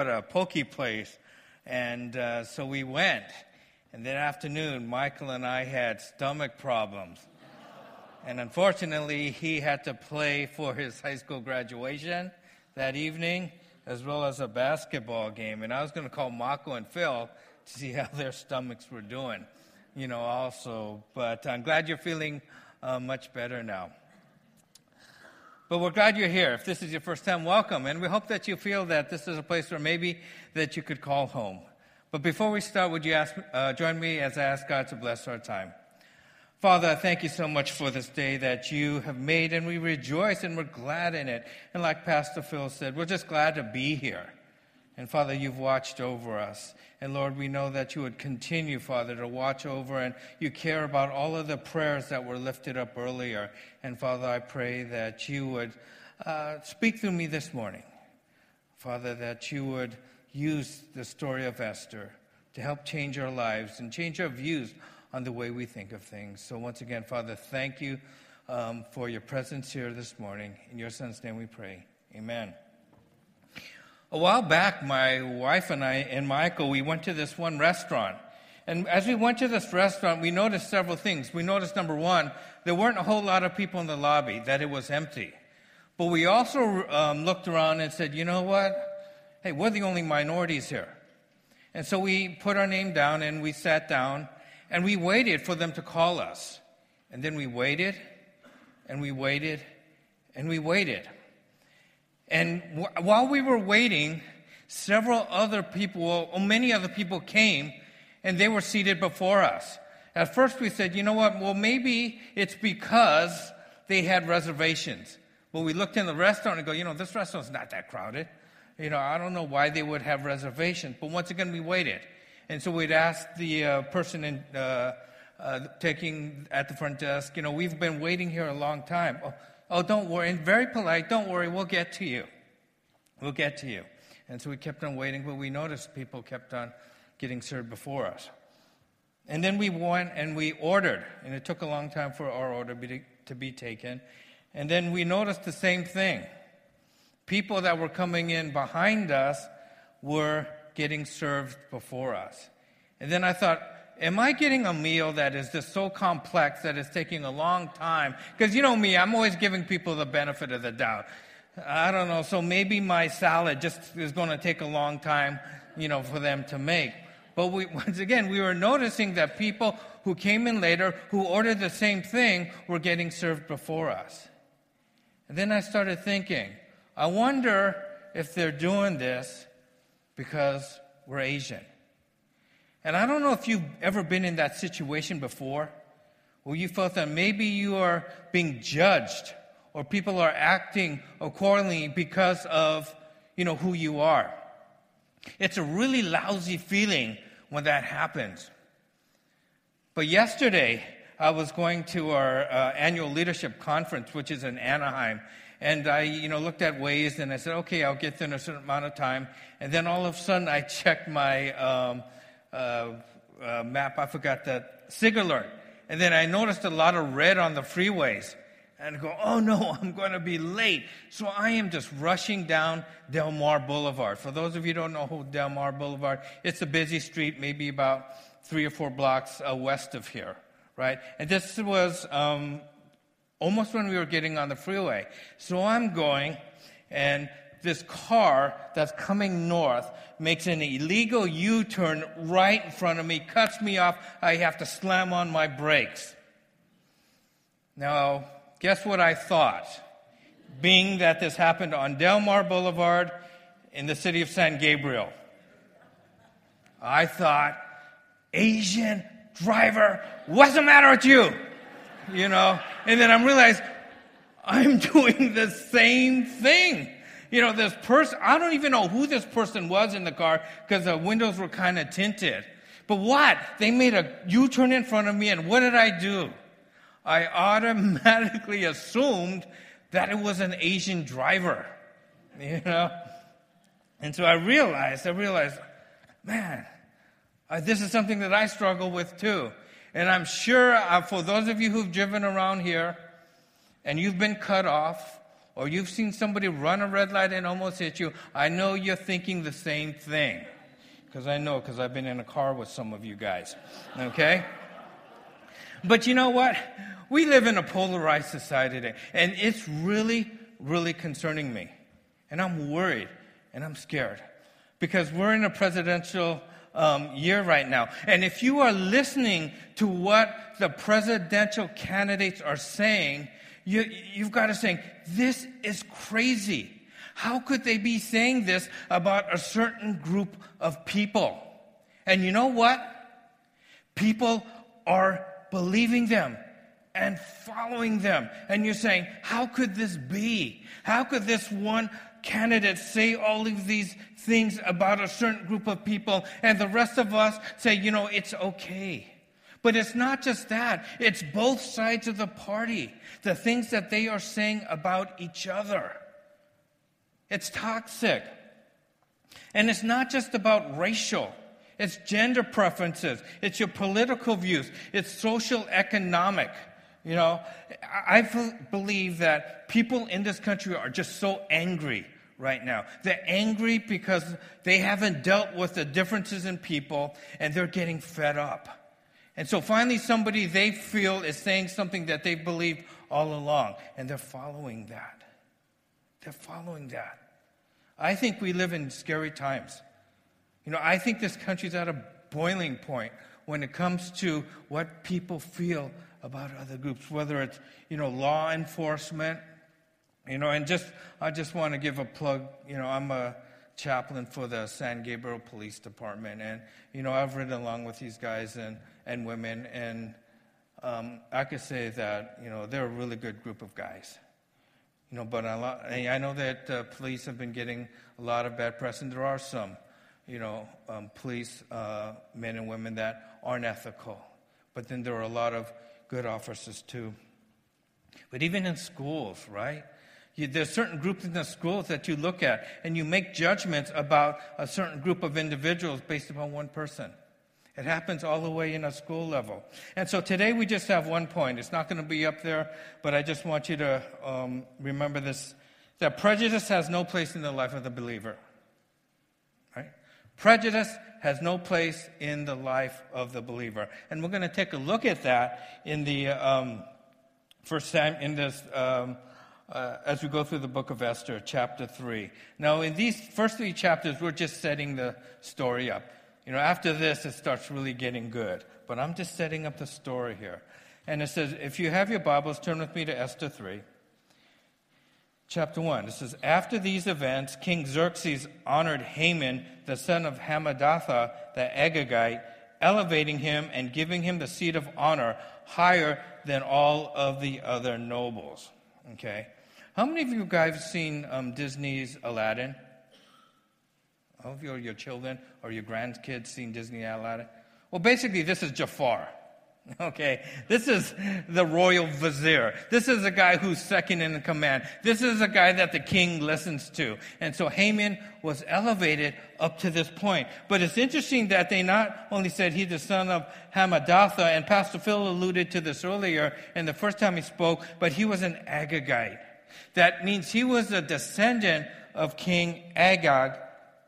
at a pokey place. And uh, so we went. And that afternoon, Michael and I had stomach problems. And unfortunately, he had to play for his high school graduation that evening, as well as a basketball game. And I was going to call Mako and Phil to see how their stomachs were doing, you know, also. But I'm glad you're feeling uh, much better now. But we're glad you're here. If this is your first time, welcome. And we hope that you feel that this is a place where maybe that you could call home. But before we start, would you ask, uh, join me as I ask God to bless our time? Father, I thank you so much for this day that you have made, and we rejoice and we're glad in it. And like Pastor Phil said, we're just glad to be here. And Father, you've watched over us. And Lord, we know that you would continue, Father, to watch over and you care about all of the prayers that were lifted up earlier. And Father, I pray that you would uh, speak through me this morning. Father, that you would use the story of Esther to help change our lives and change our views on the way we think of things. So, once again, Father, thank you um, for your presence here this morning. In your son's name we pray. Amen. A while back, my wife and I and Michael, we went to this one restaurant. And as we went to this restaurant, we noticed several things. We noticed, number one, there weren't a whole lot of people in the lobby, that it was empty. But we also um, looked around and said, you know what? Hey, we're the only minorities here. And so we put our name down and we sat down and we waited for them to call us. And then we waited and we waited and we waited. And w- while we were waiting, several other people, or many other people came and they were seated before us. At first we said, you know what, well, maybe it's because they had reservations. Well, we looked in the restaurant and go, you know, this restaurant's not that crowded. You know, I don't know why they would have reservations. But once again, we waited. And so we'd ask the uh, person in, uh, uh, taking at the front desk, you know, we've been waiting here a long time. Oh, Oh, don't worry. And very polite, don't worry, we'll get to you. We'll get to you. And so we kept on waiting, but we noticed people kept on getting served before us. And then we went and we ordered, and it took a long time for our order be, to be taken. And then we noticed the same thing. People that were coming in behind us were getting served before us. And then I thought, am I getting a meal that is just so complex that it's taking a long time? Because you know me, I'm always giving people the benefit of the doubt. I don't know, so maybe my salad just is going to take a long time, you know, for them to make. But we, once again, we were noticing that people who came in later, who ordered the same thing, were getting served before us. And then I started thinking, I wonder if they're doing this because we're Asian. And I don't know if you've ever been in that situation before where you felt that maybe you are being judged or people are acting accordingly because of, you know, who you are. It's a really lousy feeling when that happens. But yesterday, I was going to our uh, annual leadership conference, which is in Anaheim, and I, you know, looked at Waze, and I said, okay, I'll get there in a certain amount of time. And then all of a sudden, I checked my um, uh, uh, map, I forgot the SIG alert. And then I noticed a lot of red on the freeways. And I go, oh no, I'm going to be late. So I am just rushing down Del Mar Boulevard. For those of you who don't know who Del Mar Boulevard, it's a busy street, maybe about three or four blocks uh, west of here, right? And this was um, almost when we were getting on the freeway. So I'm going, and this car that's coming north makes an illegal U turn right in front of me, cuts me off. I have to slam on my brakes. Now, guess what I thought? Being that this happened on Del Mar Boulevard in the city of San Gabriel, I thought, Asian driver, what's the matter with you? You know? And then I realized I'm doing the same thing. You know, this person, I don't even know who this person was in the car because the windows were kind of tinted. But what? They made a U turn in front of me, and what did I do? I automatically assumed that it was an Asian driver, you know? And so I realized, I realized, man, uh, this is something that I struggle with too. And I'm sure uh, for those of you who've driven around here and you've been cut off, or you've seen somebody run a red light and almost hit you, I know you're thinking the same thing. Because I know, because I've been in a car with some of you guys. Okay? But you know what? We live in a polarized society today, and it's really, really concerning me. And I'm worried and I'm scared because we're in a presidential um, year right now. And if you are listening to what the presidential candidates are saying, you, you've got to say, this is crazy. How could they be saying this about a certain group of people? And you know what? People are believing them and following them. And you're saying, how could this be? How could this one candidate say all of these things about a certain group of people and the rest of us say, you know, it's okay? But it's not just that. It's both sides of the party. The things that they are saying about each other. It's toxic. And it's not just about racial. It's gender preferences. It's your political views. It's social economic. You know, I believe that people in this country are just so angry right now. They're angry because they haven't dealt with the differences in people and they're getting fed up. And so finally, somebody they feel is saying something that they've believed all along, and they're following that. They're following that. I think we live in scary times. You know, I think this country's at a boiling point when it comes to what people feel about other groups, whether it's, you know, law enforcement, you know, and just, I just want to give a plug. You know, I'm a chaplain for the San Gabriel Police Department, and, you know, I've ridden along with these guys and, and women, and um, I could say that, you know, they're a really good group of guys. You know, but a lot, I know that uh, police have been getting a lot of bad press, and there are some, you know, um, police uh, men and women that aren't ethical. But then there are a lot of good officers too. But even in schools, right? You, there's certain groups in the schools that you look at and you make judgments about a certain group of individuals based upon one person. It happens all the way in a school level. And so today we just have one point. It's not going to be up there, but I just want you to um, remember this that prejudice has no place in the life of the believer. Right? Prejudice has no place in the life of the believer. And we're going to take a look at that in the um, first time in this. Um, uh, as we go through the book of Esther, chapter 3. Now, in these first three chapters, we're just setting the story up. You know, after this, it starts really getting good. But I'm just setting up the story here. And it says, if you have your Bibles, turn with me to Esther 3. Chapter 1. It says, After these events, King Xerxes honored Haman, the son of Hammedatha, the Agagite, elevating him and giving him the seat of honor higher than all of the other nobles. Okay? How many of you guys have seen um, Disney's Aladdin? All of your, your children or your grandkids seen Disney Aladdin? Well, basically, this is Jafar. Okay, this is the royal vizier. This is a guy who's second in command. This is a guy that the king listens to. And so Haman was elevated up to this point. But it's interesting that they not only said he's the son of Hammedatha, and Pastor Phil alluded to this earlier in the first time he spoke, but he was an Agagite. That means he was a descendant of King Agag,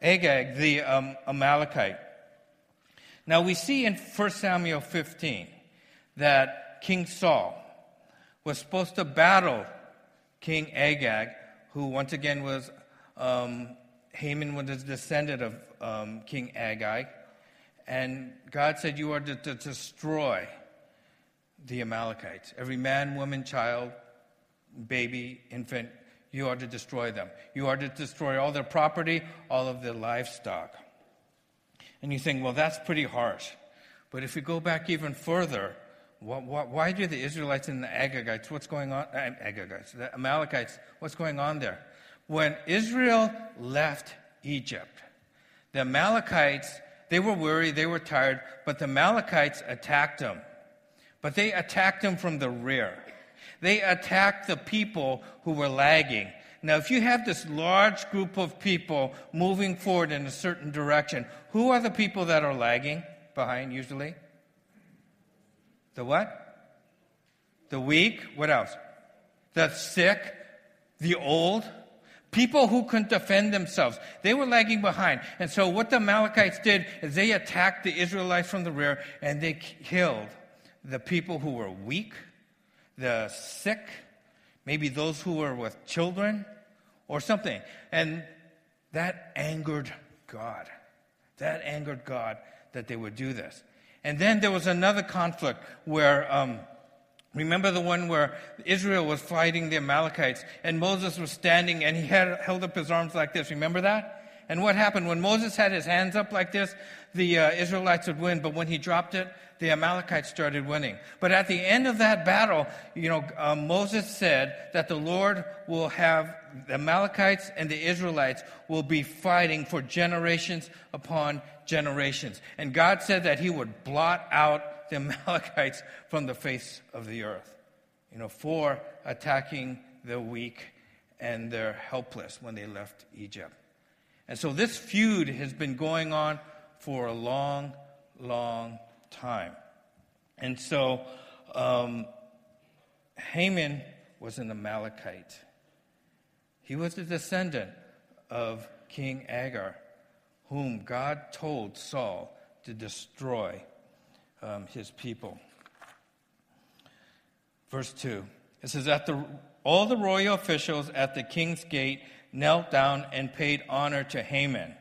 Agag, the um, Amalekite. Now we see in 1 Samuel 15 that King Saul was supposed to battle King Agag, who once again was um, Haman was a descendant of um, King Agag, and God said, "You are to, to destroy the Amalekites. Every man, woman, child, baby, infant, you are to destroy them. You are to destroy all their property, all of their livestock." And you think, "Well, that's pretty harsh." But if we go back even further, why do the Israelites and the Agagites, what's going on? Uh, Agagites, the Amalekites, what's going on there? When Israel left Egypt, the Amalekites, they were weary, they were tired, but the Amalekites attacked them. But they attacked them from the rear. They attacked the people who were lagging. Now, if you have this large group of people moving forward in a certain direction, who are the people that are lagging behind usually? The what? The weak. What else? The sick, the old, people who couldn't defend themselves. They were lagging behind. And so what the Amalekites did is they attacked the Israelites from the rear and they killed the people who were weak, the sick, maybe those who were with children or something. And that angered God. That angered God that they would do this. And then there was another conflict where, um, remember the one where Israel was fighting the Amalekites and Moses was standing and he had held up his arms like this. Remember that? And what happened? When Moses had his hands up like this, the uh, Israelites would win, but when he dropped it, the Amalekites started winning. But at the end of that battle, you know, uh, Moses said that the Lord will have the Amalekites and the Israelites will be fighting for generations upon generations. And God said that he would blot out the Amalekites from the face of the earth, you know, for attacking the weak and the helpless when they left Egypt. And so this feud has been going on for a long, long time. And so um, Haman was an Amalekite. He was a descendant of King Agag, whom God told Saul to destroy um, his people. Verse 2 it says, that the, All the royal officials at the king's gate knelt down and paid honor to Haman.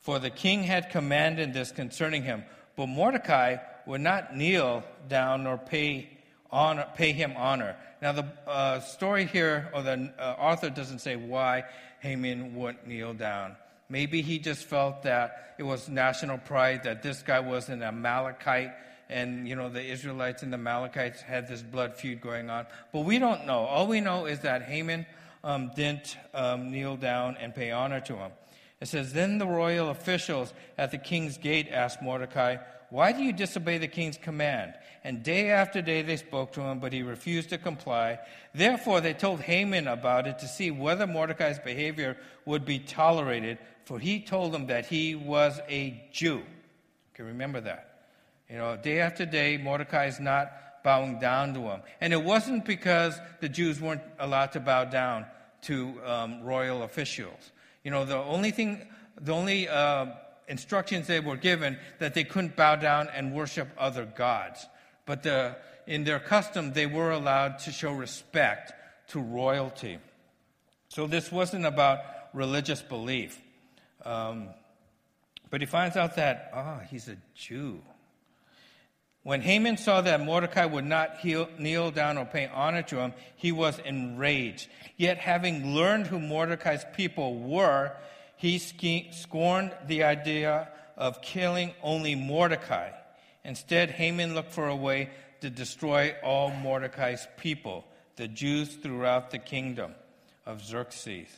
For the king had commanded this concerning him. But Mordecai would not kneel down nor pay, honor, pay him honor. Now, the uh, story here, or the uh, author doesn't say why Haman wouldn't kneel down. Maybe he just felt that it was national pride that this guy was an Amalekite and, you know, the Israelites and the Amalekites had this blood feud going on. But we don't know. All we know is that Haman um, didn't um, kneel down and pay honor to him. It says, Then the royal officials at the king's gate asked Mordecai, Why do you disobey the king's command? And day after day they spoke to him, but he refused to comply. Therefore they told Haman about it to see whether Mordecai's behavior would be tolerated, for he told them that he was a Jew. Okay, remember that. You know, day after day, Mordecai is not bowing down to him. And it wasn't because the Jews weren't allowed to bow down to um, royal officials. You know, the only thing, the only uh, instructions they were given that they couldn't bow down and worship other gods. But the, in their custom, they were allowed to show respect to royalty. So this wasn't about religious belief. Um, but he finds out that, ah, oh, he's a Jew. When Haman saw that Mordecai would not kneel down or pay honor to him, he was enraged. Yet, having learned who Mordecai's people were, he scorned the idea of killing only Mordecai. Instead, Haman looked for a way to destroy all Mordecai's people, the Jews throughout the kingdom of Xerxes.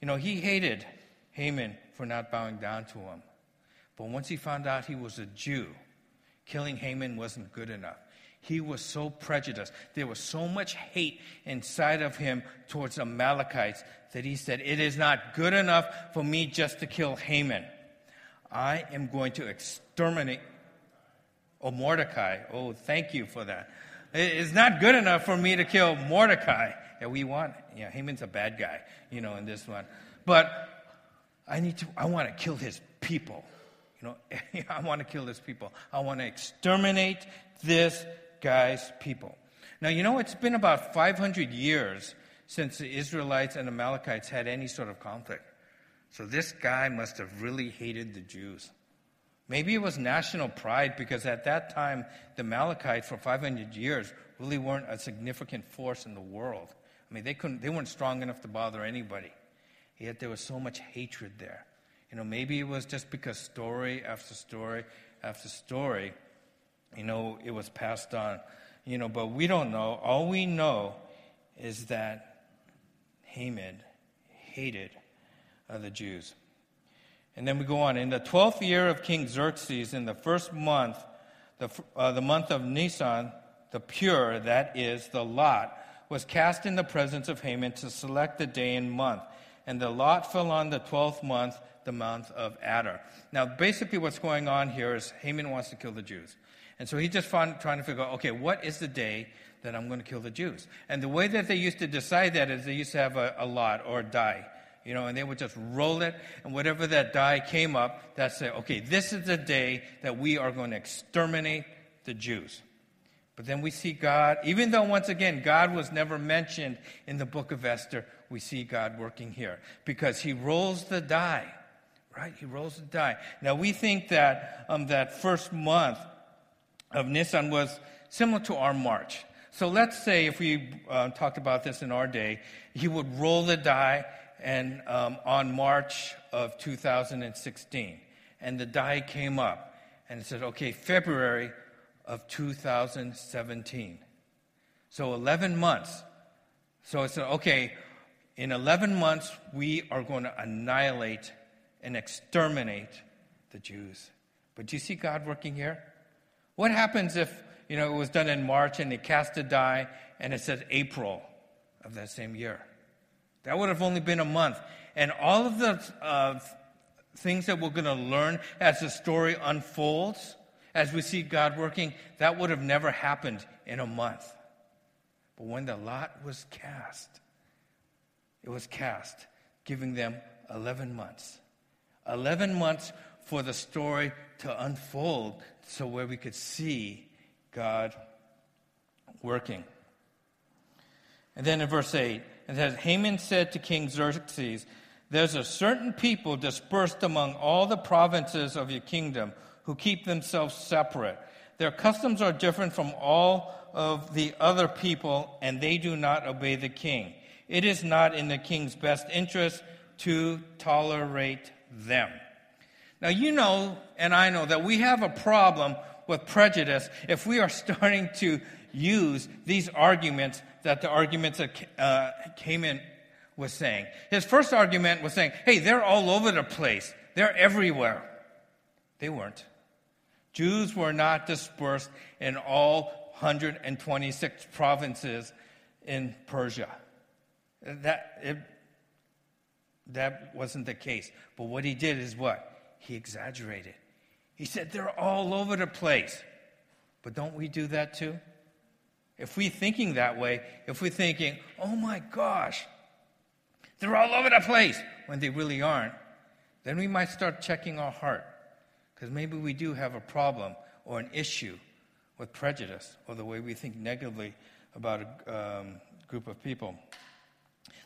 You know, he hated Haman for not bowing down to him. But once he found out he was a Jew, killing Haman wasn't good enough. He was so prejudiced. There was so much hate inside of him towards Amalekites that he said, It is not good enough for me just to kill Haman. I am going to exterminate. Oh, Mordecai. Oh, thank you for that. It's not good enough for me to kill Mordecai. Yeah, we want, yeah, Haman's a bad guy, you know, in this one. But I need to, I want to kill his people. You know, I want to kill this people. I want to exterminate this guy's people. Now, you know, it's been about 500 years since the Israelites and Amalekites had any sort of conflict. So this guy must have really hated the Jews. Maybe it was national pride because at that time, the Amalekites for 500 years really weren't a significant force in the world. I mean, they, couldn't, they weren't strong enough to bother anybody. Yet there was so much hatred there. You know, maybe it was just because story after story after story, you know, it was passed on. You know, but we don't know. All we know is that Haman hated uh, the Jews. And then we go on. In the 12th year of King Xerxes, in the first month, the, uh, the month of Nisan, the pur, that is, the lot, was cast in the presence of Haman to select the day and month. And the lot fell on the 12th month, the month of Adar. Now, basically, what's going on here is Haman wants to kill the Jews. And so he's just trying to figure out, okay, what is the day that I'm going to kill the Jews? And the way that they used to decide that is they used to have a, a lot or a die, you know, and they would just roll it, and whatever that die came up, that's it. Okay, this is the day that we are going to exterminate the Jews. But then we see God, even though once again God was never mentioned in the book of Esther, we see God working here because he rolls the die, right? He rolls the die. Now we think that um, that first month of Nisan was similar to our March. So let's say if we uh, talked about this in our day, he would roll the die and um, on March of 2016, and the die came up and it said, okay, February of 2017. So 11 months. So it's okay, in 11 months, we are going to annihilate and exterminate the Jews. But do you see God working here? What happens if, you know, it was done in March and they cast a die and it says April of that same year? That would have only been a month. And all of the uh, things that we're going to learn as the story unfolds as we see God working, that would have never happened in a month. But when the lot was cast, it was cast, giving them 11 months. 11 months for the story to unfold so where we could see God working. And then in verse 8, it says, Haman said to King Xerxes, There's a certain people dispersed among all the provinces of your kingdom who keep themselves separate. Their customs are different from all of the other people, and they do not obey the king. It is not in the king's best interest to tolerate them. Now, you know, and I know that we have a problem with prejudice if we are starting to use these arguments that the arguments that uh, Haman was saying. His first argument was saying, hey, they're all over the place, they're everywhere. They weren't. Jews were not dispersed in all 126 provinces in Persia. That, it, that wasn't the case. But what he did is what? He exaggerated. He said they're all over the place. But don't we do that too? If we're thinking that way, if we're thinking, oh my gosh, they're all over the place, when they really aren't, then we might start checking our heart. Because maybe we do have a problem or an issue with prejudice or the way we think negatively about a um, group of people.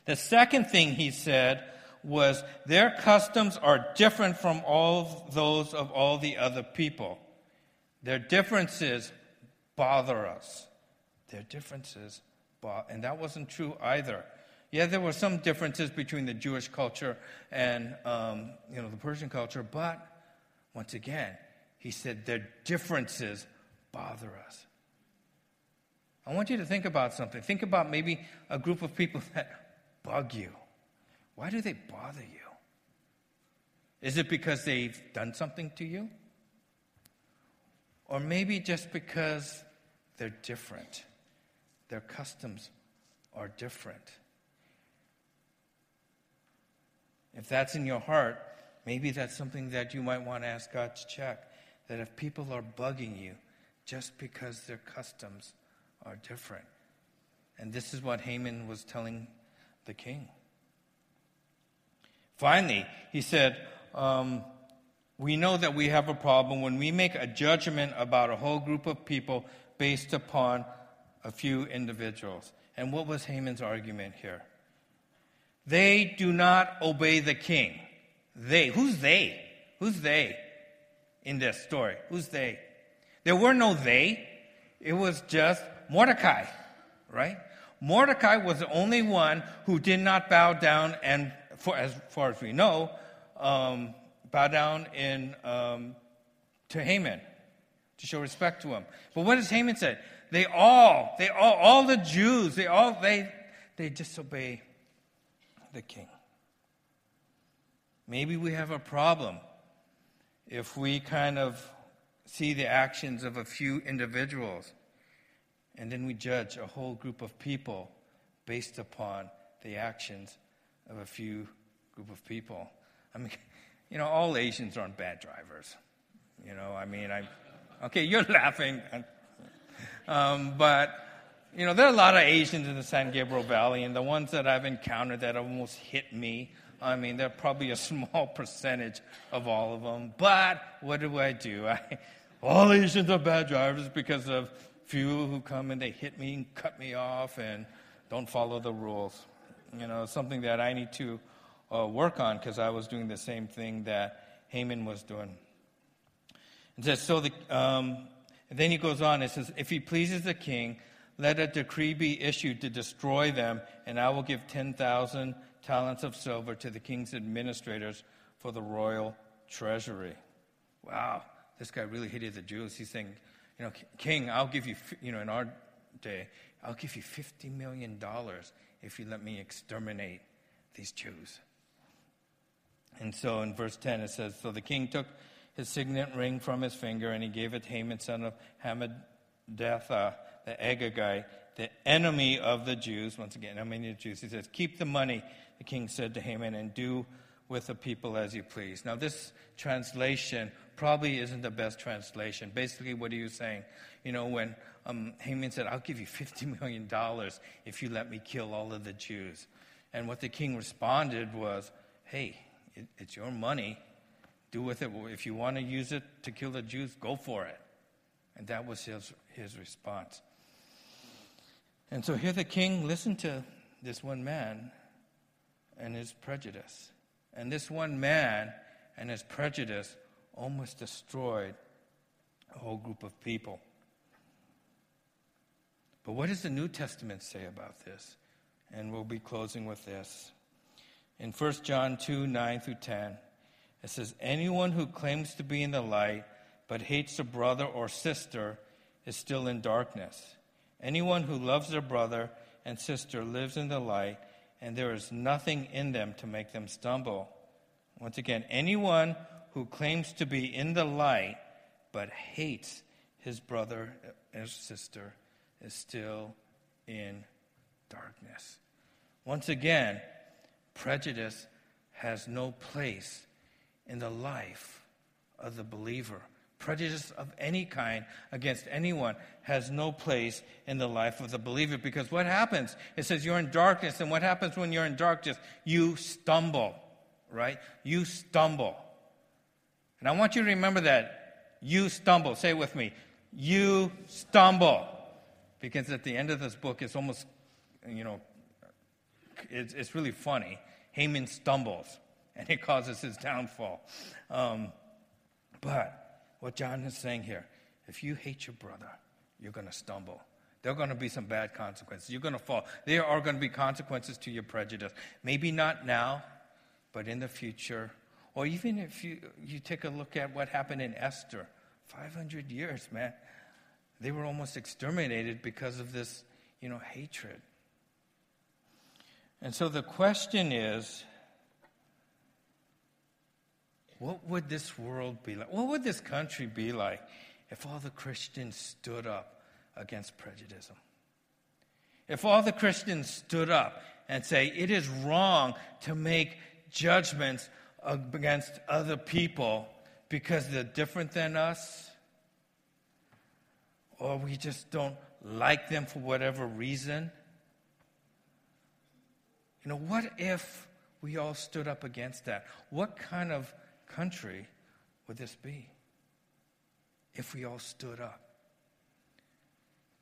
The second thing he said was their customs are different from all those of all the other people. Their differences bother us. Their differences bother, and that wasn't true either. Yeah, there were some differences between the Jewish culture and um, you know the Persian culture, but once again, he said their differences bother us. I want you to think about something. Think about maybe a group of people that bug you. Why do they bother you? Is it because they've done something to you? Or maybe just because they're different. Their customs are different. If that's in your heart, Maybe that's something that you might want to ask God to check. That if people are bugging you just because their customs are different. And this is what Haman was telling the king. Finally, he said, um, We know that we have a problem when we make a judgment about a whole group of people based upon a few individuals. And what was Haman's argument here? They do not obey the king. They. Who's they? Who's they in this story? Who's they? There were no they. It was just Mordecai, right? Mordecai was the only one who did not bow down and, for, as far as we know, um, bow down in, um, to Haman to show respect to him. But what does Haman say? They all, they all, all the Jews, they all, they, they disobey the king. Maybe we have a problem if we kind of see the actions of a few individuals and then we judge a whole group of people based upon the actions of a few group of people. I mean, you know, all Asians aren't bad drivers. You know, I mean, I, Okay, you're laughing. Um, but, you know, there are a lot of Asians in the San Gabriel Valley, and the ones that I've encountered that almost hit me, I mean, they're probably a small percentage of all of them. But what do I do? I, all Asians are bad drivers because of few who come and they hit me and cut me off and don't follow the rules. You know, something that I need to uh, work on because I was doing the same thing that Haman was doing. It says, so the, um, then he goes on, it says, if he pleases the king, let a decree be issued to destroy them, and I will give 10,000 talents of silver to the king's administrators for the royal treasury. Wow, this guy really hated the Jews. He's saying, you know, king, I'll give you, you know, in our day, I'll give you $50 million if you let me exterminate these Jews. And so in verse 10 it says, So the king took his signet ring from his finger and he gave it to Haman, son of Hammedatha, the Agagite, the enemy of the Jews. Once again, enemy of the Jews. He says, Keep the money, the king said to Haman, and do with the people as you please. Now, this translation probably isn't the best translation. Basically, what are you saying? You know, when um, Haman said, I'll give you $50 million if you let me kill all of the Jews. And what the king responded was, Hey, it, it's your money. Do with it. If you want to use it to kill the Jews, go for it. And that was his, his response. And so here the king listened to this one man and his prejudice. And this one man and his prejudice almost destroyed a whole group of people. But what does the New Testament say about this? And we'll be closing with this. In 1 John 2 9 through 10, it says, Anyone who claims to be in the light but hates a brother or sister is still in darkness. Anyone who loves their brother and sister lives in the light, and there is nothing in them to make them stumble. Once again, anyone who claims to be in the light but hates his brother or sister is still in darkness. Once again, prejudice has no place in the life of the believer. Prejudice of any kind against anyone has no place in the life of the believer because what happens? It says you're in darkness, and what happens when you're in darkness? You stumble, right? You stumble. And I want you to remember that. You stumble. Say it with me. You stumble. Because at the end of this book, it's almost, you know, it's, it's really funny. Haman stumbles, and it causes his downfall. Um, but what John is saying here if you hate your brother, you're going to stumble. There are going to be some bad consequences. You're going to fall. There are going to be consequences to your prejudice. Maybe not now, but in the future. Or even if you, you take a look at what happened in Esther 500 years, man. They were almost exterminated because of this, you know, hatred. And so the question is what would this world be like? What would this country be like if all the Christians stood up against prejudice? If all the Christians stood up and say it is wrong to make judgments against other people because they're different than us, or we just don't like them for whatever reason. You know, what if we all stood up against that? What kind of country would this be if we all stood up?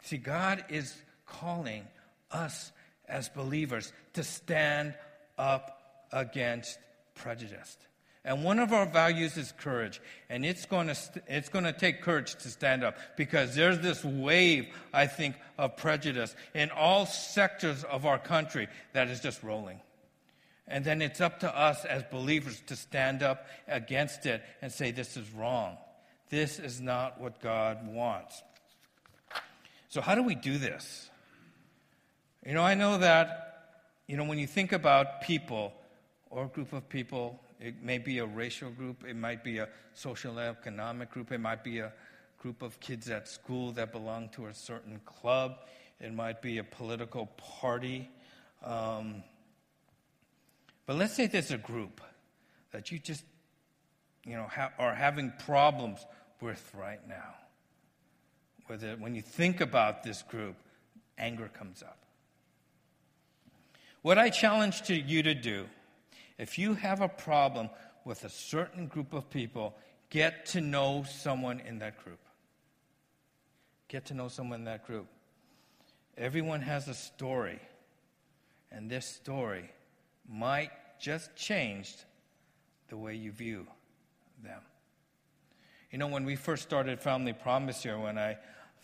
See, God is calling us as believers to stand up against prejudice. And one of our values is courage. And it's going to, it's going to take courage to stand up because there's this wave, I think, of prejudice in all sectors of our country that is just rolling. And then it's up to us as believers to stand up against it and say, this is wrong. This is not what God wants. So, how do we do this? You know, I know that, you know, when you think about people or a group of people it may be a racial group, it might be a social economic group, it might be a group of kids at school that belong to a certain club, it might be a political party. Um, but let's say there's a group that you just, you know, ha- are having problems with right now. whether when you think about this group, anger comes up. What I challenge to you to do, if you have a problem with a certain group of people, get to know someone in that group. Get to know someone in that group. Everyone has a story, and this story might just change the way you view them. You know, when we first started Family Promise here, when I,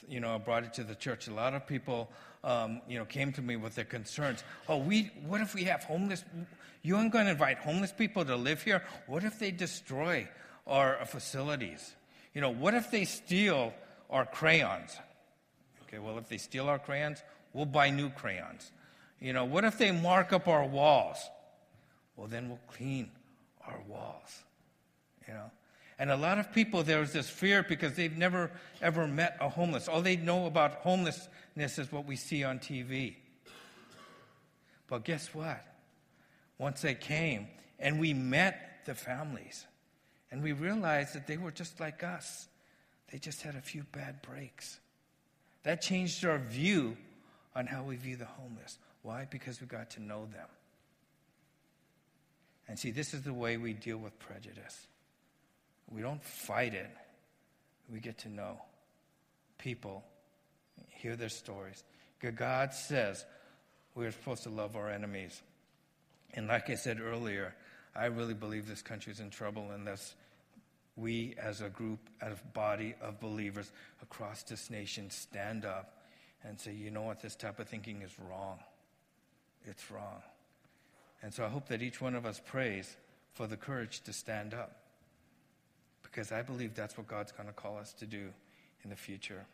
you know, brought it to the church, a lot of people, um, you know, came to me with their concerns. Oh, we, what if we have homeless? You aren't going to invite homeless people to live here. What if they destroy our facilities? You know, what if they steal our crayons? Okay, well, if they steal our crayons, we'll buy new crayons. You know, what if they mark up our walls? Well, then we'll clean our walls. You know, and a lot of people, there's this fear because they've never ever met a homeless. All they know about homelessness is what we see on TV. But guess what? Once they came and we met the families, and we realized that they were just like us, they just had a few bad breaks. That changed our view on how we view the homeless. Why? Because we got to know them. And see, this is the way we deal with prejudice. We don't fight it, we get to know people, hear their stories. God says we're supposed to love our enemies. And like I said earlier, I really believe this country is in trouble unless we as a group, as a body of believers across this nation stand up and say, you know what, this type of thinking is wrong. It's wrong. And so I hope that each one of us prays for the courage to stand up because I believe that's what God's going to call us to do in the future.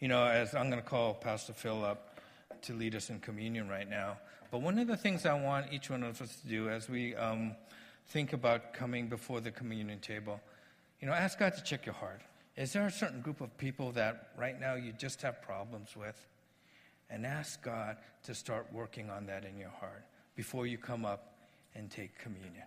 You know, as I'm going to call Pastor Phil up to lead us in communion right now, but one of the things I want each one of us to do as we um, think about coming before the communion table, you know, ask God to check your heart. Is there a certain group of people that right now you just have problems with? And ask God to start working on that in your heart before you come up and take communion.